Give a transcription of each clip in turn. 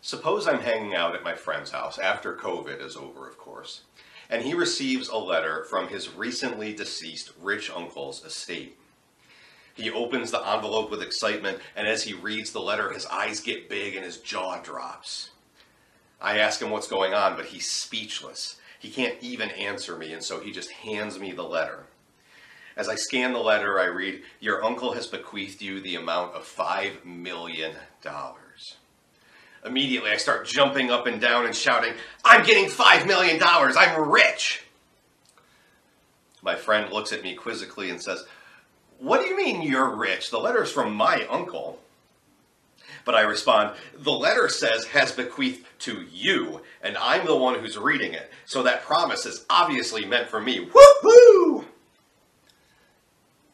Suppose I'm hanging out at my friend's house after COVID is over, of course, and he receives a letter from his recently deceased rich uncle's estate. He opens the envelope with excitement, and as he reads the letter, his eyes get big and his jaw drops. I ask him what's going on, but he's speechless. He can't even answer me, and so he just hands me the letter. As I scan the letter, I read, Your uncle has bequeathed you the amount of $5 million. Immediately, I start jumping up and down and shouting, I'm getting $5 million! I'm rich! My friend looks at me quizzically and says, What do you mean you're rich? The letter's from my uncle. But I respond, The letter says has bequeathed to you, and I'm the one who's reading it. So that promise is obviously meant for me. Woohoo!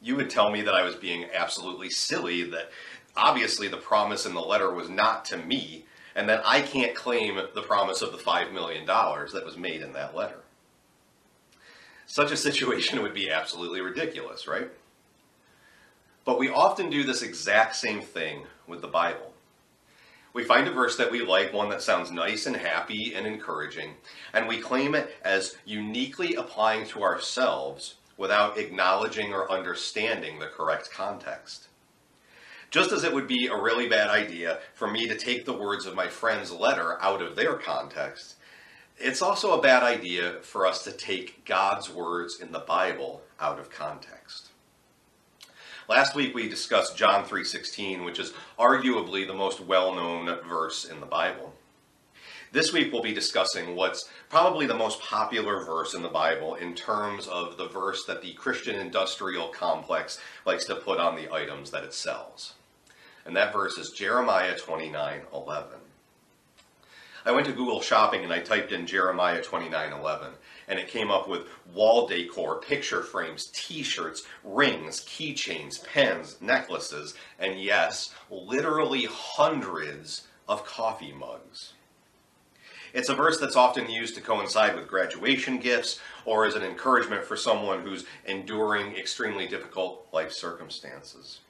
You would tell me that I was being absolutely silly, that obviously the promise in the letter was not to me, and that I can't claim the promise of the $5 million that was made in that letter. Such a situation would be absolutely ridiculous, right? But we often do this exact same thing with the Bible. We find a verse that we like, one that sounds nice and happy and encouraging, and we claim it as uniquely applying to ourselves without acknowledging or understanding the correct context. Just as it would be a really bad idea for me to take the words of my friend's letter out of their context, it's also a bad idea for us to take God's words in the Bible out of context. Last week we discussed John 3:16, which is arguably the most well-known verse in the Bible. This week we'll be discussing what's probably the most popular verse in the Bible in terms of the verse that the Christian industrial complex likes to put on the items that it sells and that verse is Jeremiah 29 11. I went to Google Shopping and I typed in Jeremiah 29 11, and it came up with wall decor, picture frames, t shirts, rings, keychains, pens, necklaces, and yes, literally hundreds of coffee mugs. It's a verse that's often used to coincide with graduation gifts or as an encouragement for someone who's enduring extremely difficult life circumstances.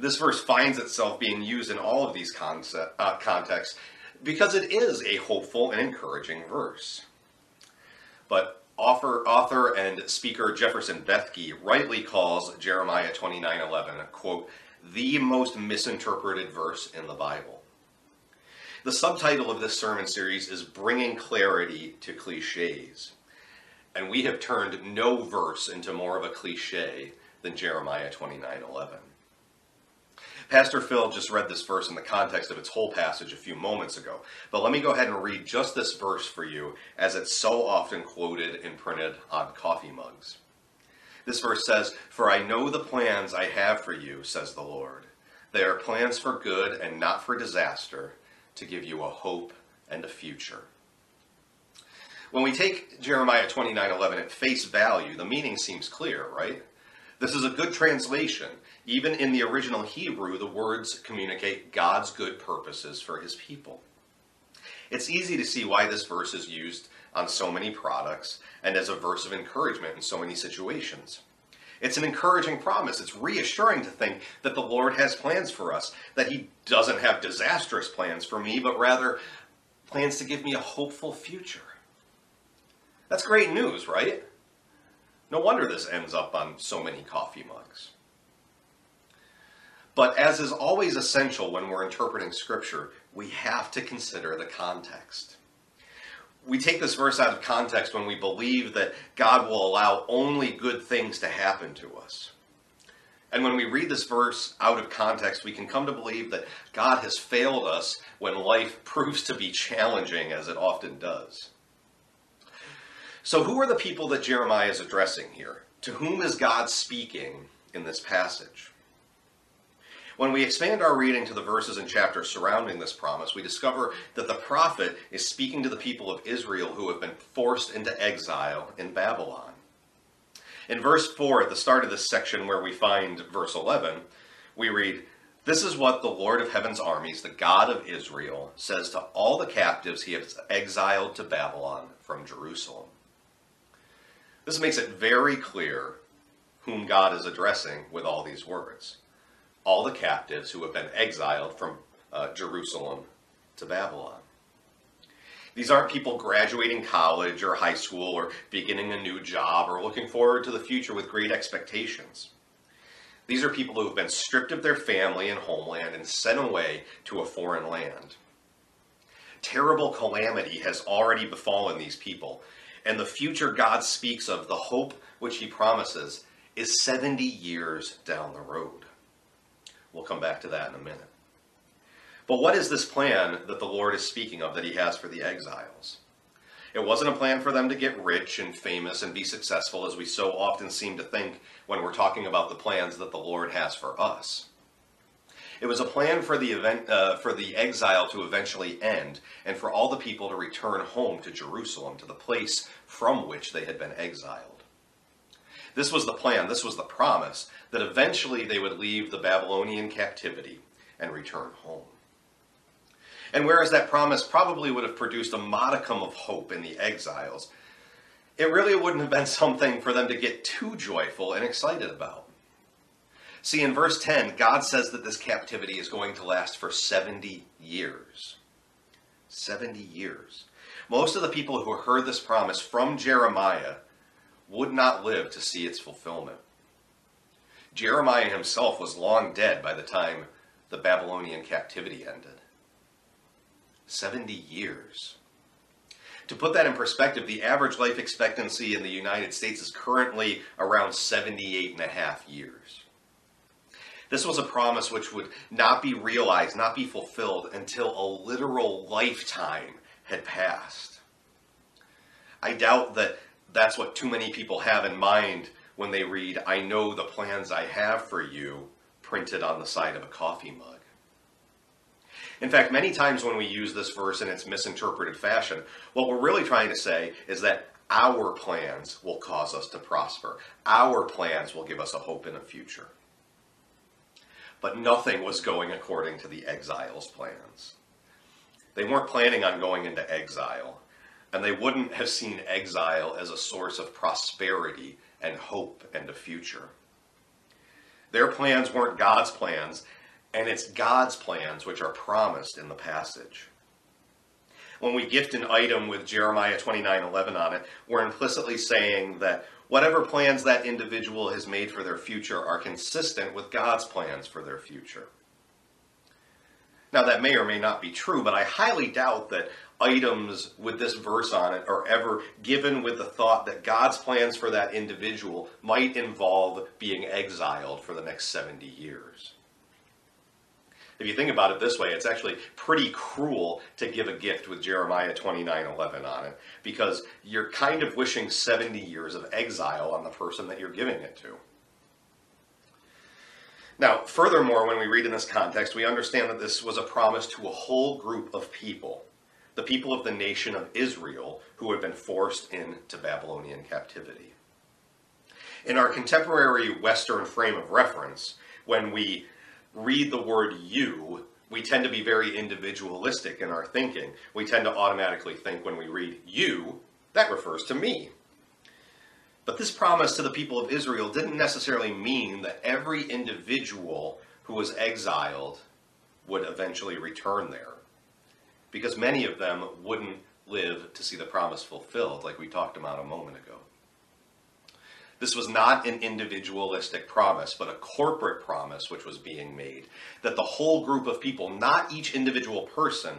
This verse finds itself being used in all of these concept, uh, contexts because it is a hopeful and encouraging verse. But author, author and speaker Jefferson Bethke rightly calls Jeremiah 29:11, quote, the most misinterpreted verse in the Bible. The subtitle of this sermon series is Bringing Clarity to Cliches. And we have turned no verse into more of a cliche than Jeremiah 29:11. Pastor Phil just read this verse in the context of its whole passage a few moments ago, but let me go ahead and read just this verse for you as it's so often quoted and printed on coffee mugs. This verse says, For I know the plans I have for you, says the Lord. They are plans for good and not for disaster, to give you a hope and a future. When we take Jeremiah 29:11 at face value, the meaning seems clear, right? This is a good translation. Even in the original Hebrew, the words communicate God's good purposes for his people. It's easy to see why this verse is used on so many products and as a verse of encouragement in so many situations. It's an encouraging promise. It's reassuring to think that the Lord has plans for us, that He doesn't have disastrous plans for me, but rather plans to give me a hopeful future. That's great news, right? No wonder this ends up on so many coffee mugs. But as is always essential when we're interpreting Scripture, we have to consider the context. We take this verse out of context when we believe that God will allow only good things to happen to us. And when we read this verse out of context, we can come to believe that God has failed us when life proves to be challenging, as it often does. So, who are the people that Jeremiah is addressing here? To whom is God speaking in this passage? When we expand our reading to the verses and chapters surrounding this promise, we discover that the prophet is speaking to the people of Israel who have been forced into exile in Babylon. In verse 4, at the start of this section where we find verse 11, we read, This is what the Lord of heaven's armies, the God of Israel, says to all the captives he has exiled to Babylon from Jerusalem. This makes it very clear whom God is addressing with all these words. All the captives who have been exiled from uh, Jerusalem to Babylon. These aren't people graduating college or high school or beginning a new job or looking forward to the future with great expectations. These are people who have been stripped of their family and homeland and sent away to a foreign land. Terrible calamity has already befallen these people, and the future God speaks of, the hope which he promises, is 70 years down the road. We'll come back to that in a minute. But what is this plan that the Lord is speaking of that he has for the exiles? It wasn't a plan for them to get rich and famous and be successful, as we so often seem to think when we're talking about the plans that the Lord has for us. It was a plan for the event uh, for the exile to eventually end, and for all the people to return home to Jerusalem, to the place from which they had been exiled. This was the plan, this was the promise, that eventually they would leave the Babylonian captivity and return home. And whereas that promise probably would have produced a modicum of hope in the exiles, it really wouldn't have been something for them to get too joyful and excited about. See, in verse 10, God says that this captivity is going to last for 70 years. 70 years. Most of the people who heard this promise from Jeremiah would not live to see its fulfillment. Jeremiah himself was long dead by the time the Babylonian captivity ended. 70 years. To put that in perspective, the average life expectancy in the United States is currently around 78 and a half years. This was a promise which would not be realized, not be fulfilled until a literal lifetime had passed. I doubt that that's what too many people have in mind when they read, I know the plans I have for you, printed on the side of a coffee mug. In fact, many times when we use this verse in its misinterpreted fashion, what we're really trying to say is that our plans will cause us to prosper. Our plans will give us a hope in a future. But nothing was going according to the exiles' plans. They weren't planning on going into exile, and they wouldn't have seen exile as a source of prosperity and hope and a future. Their plans weren't God's plans, and it's God's plans which are promised in the passage. When we gift an item with Jeremiah 29:11 on it, we're implicitly saying that whatever plans that individual has made for their future are consistent with God's plans for their future. Now, that may or may not be true, but I highly doubt that items with this verse on it are ever given with the thought that God's plans for that individual might involve being exiled for the next 70 years if you think about it this way, it's actually pretty cruel to give a gift with Jeremiah 29:11 on it because you're kind of wishing 70 years of exile on the person that you're giving it to. Now, furthermore, when we read in this context, we understand that this was a promise to a whole group of people, the people of the nation of Israel who had been forced into Babylonian captivity. In our contemporary Western frame of reference, when we read the word you, we tend to be very individualistic in our thinking. We tend to automatically think when we read you, that refers to me. But this promise to the people of Israel didn't necessarily mean that every individual who was exiled would eventually return there. Because many of them wouldn't live to see the promise fulfilled, like we talked about a moment ago. This was not an individualistic promise, but a corporate promise which was being made that the whole group of people, not each individual person,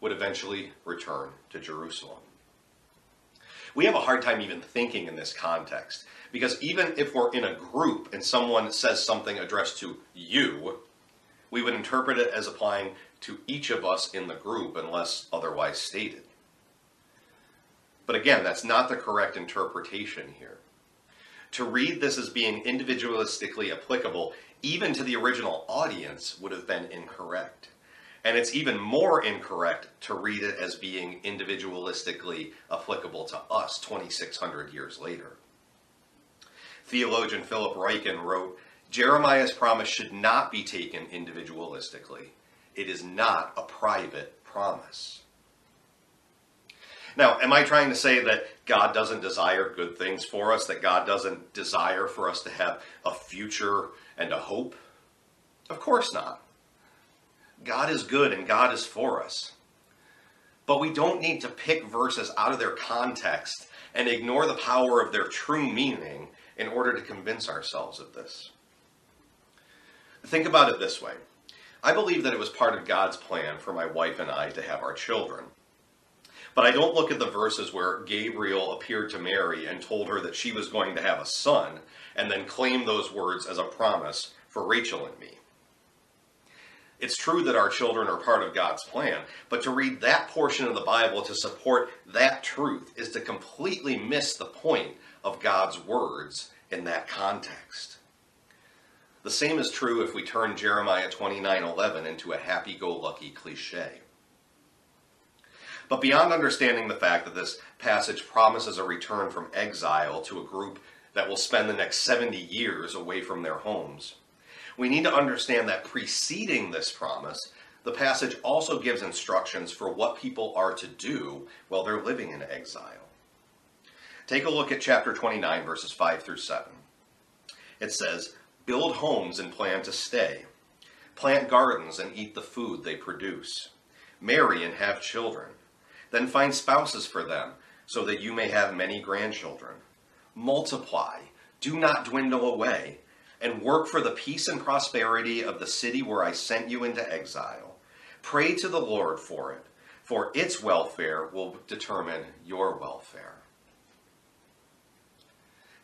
would eventually return to Jerusalem. We have a hard time even thinking in this context because even if we're in a group and someone says something addressed to you, we would interpret it as applying to each of us in the group unless otherwise stated. But again, that's not the correct interpretation here to read this as being individualistically applicable even to the original audience would have been incorrect. And it's even more incorrect to read it as being individualistically applicable to us 2,600 years later. Theologian Philip Ryken wrote Jeremiah's promise should not be taken individualistically. It is not a private promise. Now, am I trying to say that God doesn't desire good things for us, that God doesn't desire for us to have a future and a hope? Of course not. God is good and God is for us. But we don't need to pick verses out of their context and ignore the power of their true meaning in order to convince ourselves of this. Think about it this way I believe that it was part of God's plan for my wife and I to have our children. But I don't look at the verses where Gabriel appeared to Mary and told her that she was going to have a son, and then claim those words as a promise for Rachel and me. It's true that our children are part of God's plan, but to read that portion of the Bible to support that truth is to completely miss the point of God's words in that context. The same is true if we turn Jeremiah 29:11 into a happy-go-lucky cliche. But beyond understanding the fact that this passage promises a return from exile to a group that will spend the next 70 years away from their homes, we need to understand that preceding this promise, the passage also gives instructions for what people are to do while they're living in exile. Take a look at chapter 29, verses 5 through 7. It says, Build homes and plan to stay. Plant gardens and eat the food they produce. Marry and have children then find spouses for them, so that you may have many grandchildren. Multiply, do not dwindle away, and work for the peace and prosperity of the city where I sent you into exile. Pray to the Lord for it, for its welfare will determine your welfare.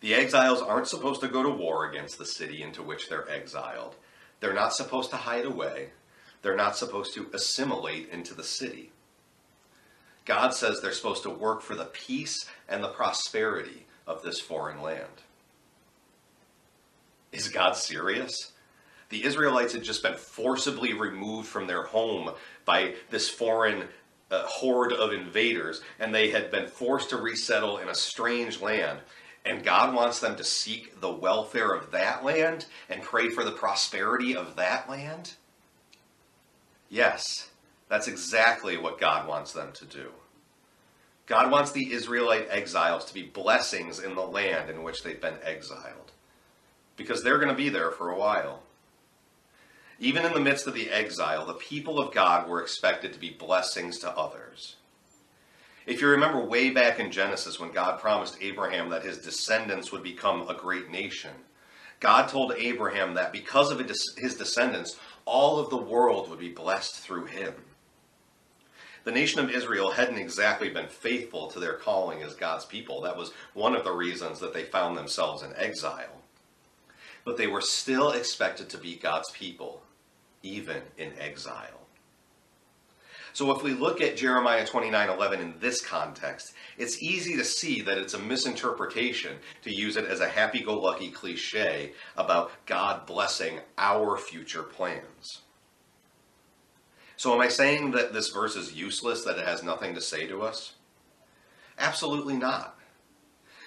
The exiles aren't supposed to go to war against the city into which they're exiled. They're not supposed to hide away. They're not supposed to assimilate into the city. God says they're supposed to work for the peace and the prosperity of this foreign land. Is God serious? The Israelites had just been forcibly removed from their home by this foreign uh, horde of invaders, and they had been forced to resettle in a strange land. And God wants them to seek the welfare of that land and pray for the prosperity of that land? Yes. That's exactly what God wants them to do. God wants the Israelite exiles to be blessings in the land in which they've been exiled. Because they're going to be there for a while. Even in the midst of the exile, the people of God were expected to be blessings to others. If you remember way back in Genesis when God promised Abraham that his descendants would become a great nation, God told Abraham that because of his descendants, all of the world would be blessed through him. The nation of Israel hadn't exactly been faithful to their calling as God's people. That was one of the reasons that they found themselves in exile. But they were still expected to be God's people, even in exile. So if we look at Jeremiah 29:11 in this context, it's easy to see that it's a misinterpretation to use it as a happy-go-lucky cliche about God blessing our future plans. So am I saying that this verse is useless, that it has nothing to say to us? Absolutely not.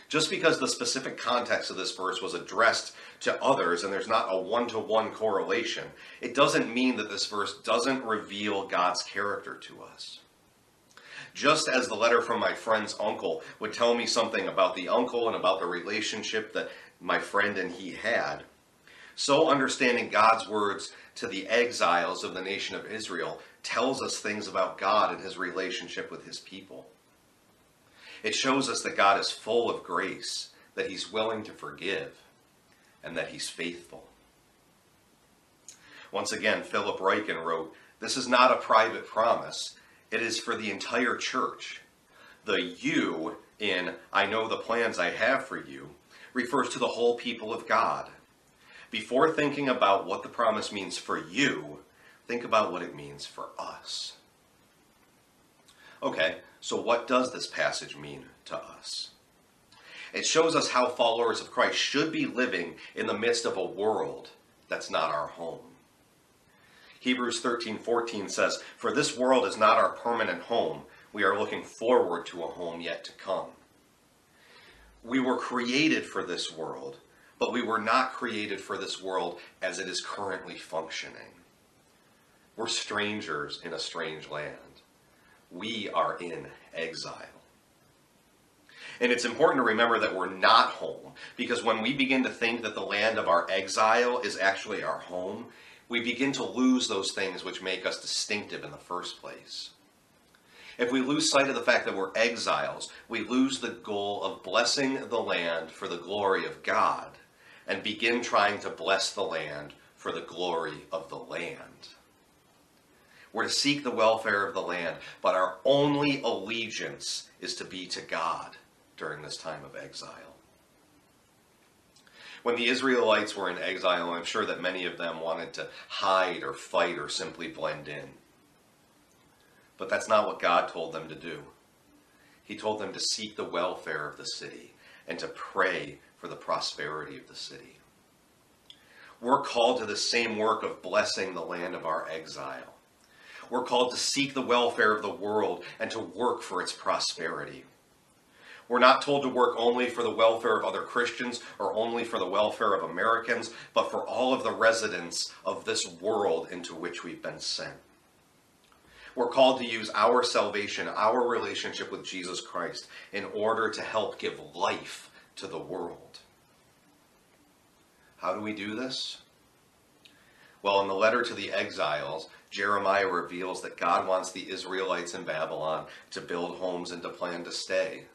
Just because the specific context of this verse was addressed to others and there's not a one to one correlation, it doesn't mean that this verse doesn't reveal God's character to us. Just as the letter from my friend's uncle would tell me something about the uncle and about the relationship that my friend and he had, so understanding God's words to the exiles of the nation of Israel tells us things about God and his relationship with his people. It shows us that God is full of grace, that he's willing to forgive, and that he's faithful. Once again, Philip Ryken wrote, This is not a private promise, it is for the entire church. The you in I know the plans I have for you refers to the whole people of God. Before thinking about what the promise means for you, think about what it means for us. Okay, so what does this passage mean to us? It shows us how followers of Christ should be living in the midst of a world that's not our home. Hebrews 13:14 says, "For this world is not our permanent home. We are looking forward to a home yet to come." We were created for this world, but we were not created for this world as it is currently functioning. We're strangers in a strange land. We are in exile. And it's important to remember that we're not home, because when we begin to think that the land of our exile is actually our home, we begin to lose those things which make us distinctive in the first place. If we lose sight of the fact that we're exiles, we lose the goal of blessing the land for the glory of God and begin trying to bless the land for the glory of the land. We're to seek the welfare of the land, but our only allegiance is to be to God during this time of exile. When the Israelites were in exile, I'm sure that many of them wanted to hide or fight or simply blend in. But that's not what God told them to do. He told them to seek the welfare of the city and to pray for the prosperity of the city. We're called to the same work of blessing the land of our exile. We're called to seek the welfare of the world and to work for its prosperity. We're not told to work only for the welfare of other Christians or only for the welfare of Americans, but for all of the residents of this world into which we've been sent. We're called to use our salvation, our relationship with Jesus Christ, in order to help give life to the world. How do we do this? Well, in the letter to the exiles, Jeremiah reveals that God wants the Israelites in Babylon to build homes and to plan to stay,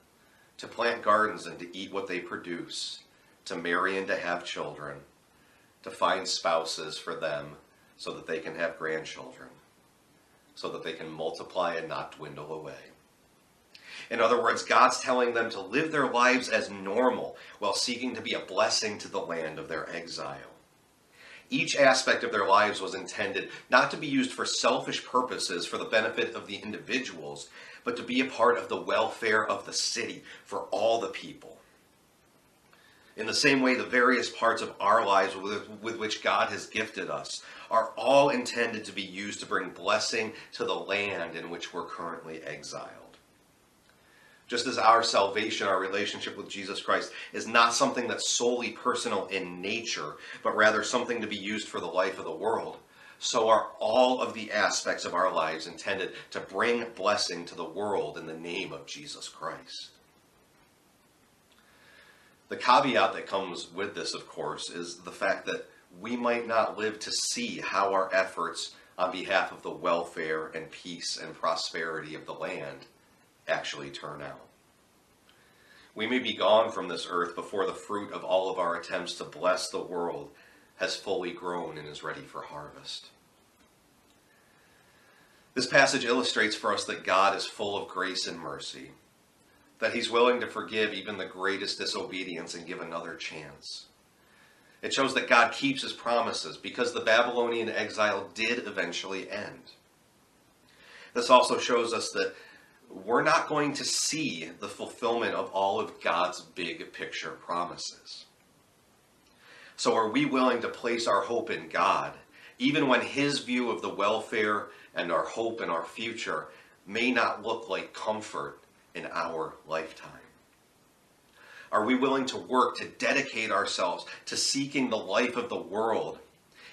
to plant gardens and to eat what they produce, to marry and to have children, to find spouses for them so that they can have grandchildren, so that they can multiply and not dwindle away. In other words, God's telling them to live their lives as normal while seeking to be a blessing to the land of their exile. Each aspect of their lives was intended not to be used for selfish purposes for the benefit of the individuals, but to be a part of the welfare of the city for all the people. In the same way, the various parts of our lives with, with, which God has gifted us are all intended to be used to bring blessing to the land in which we're currently exiled. Just as our salvation, our relationship with Jesus Christ, is not something that's solely personal in nature, but rather something to be used for the life of the world, so are all of the aspects of our lives intended to bring blessing to the world in the name of Jesus Christ. The caveat that comes with this, of course, is the fact that we might not live to see how our efforts on behalf of the welfare and peace and prosperity of the land actually turn out. We may be gone from this earth before the fruit of all of our attempts to bless the world has fully grown and is ready for harvest. This passage illustrates for us that God is full of grace and mercy, that he's willing to forgive even the greatest disobedience and give another chance. It shows that God keeps his promises because the Babylonian exile did eventually end. This also shows us that we're not going to see the fulfillment of all of God's big picture promises. So, are we willing to place our hope in God, even when His view of the welfare and our hope and our future may not look like comfort in our lifetime? Are we willing to work to dedicate ourselves to seeking the life of the world,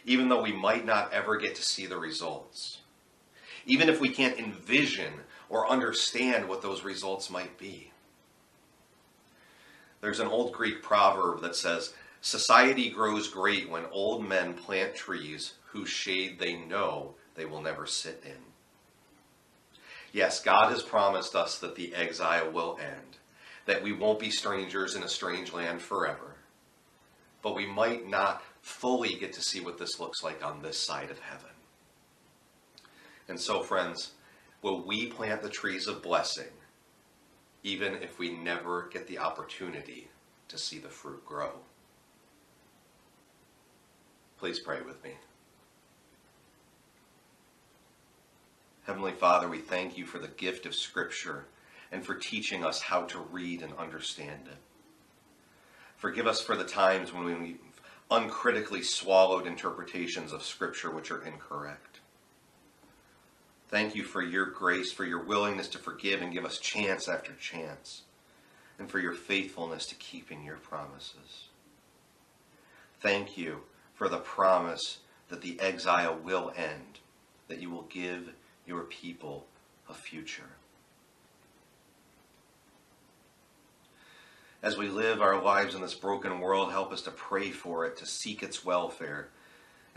even though we might not ever get to see the results? Even if we can't envision or understand what those results might be. There's an old Greek proverb that says, Society grows great when old men plant trees whose shade they know they will never sit in. Yes, God has promised us that the exile will end, that we won't be strangers in a strange land forever. But we might not fully get to see what this looks like on this side of heaven. And so, friends, will we plant the trees of blessing, even if we never get the opportunity to see the fruit grow. Please pray with me. Heavenly Father, we thank you for the gift of Scripture and for teaching us how to read and understand it. Forgive us for the times when we've uncritically swallowed interpretations of Scripture which are incorrect. Thank you for your grace, for your willingness to forgive and give us chance after chance, and for your faithfulness to keeping your promises. Thank you for the promise that the exile will end, that you will give your people a future. As we live our lives in this broken world, help us to pray for it, to seek its welfare,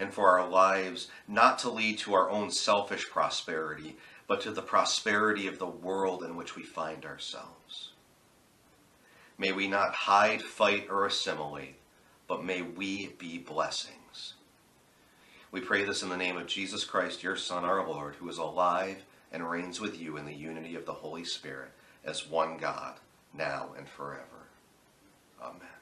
and for our lives not to lead to our own selfish prosperity, but to the prosperity of the world in which we find ourselves. May we not hide, fight, or assimilate, but may we be blessings. We pray this in the name of Jesus Christ, your Son, our Lord, who is alive and reigns with you in the unity of the Holy Spirit as one God, now and forever. Amen.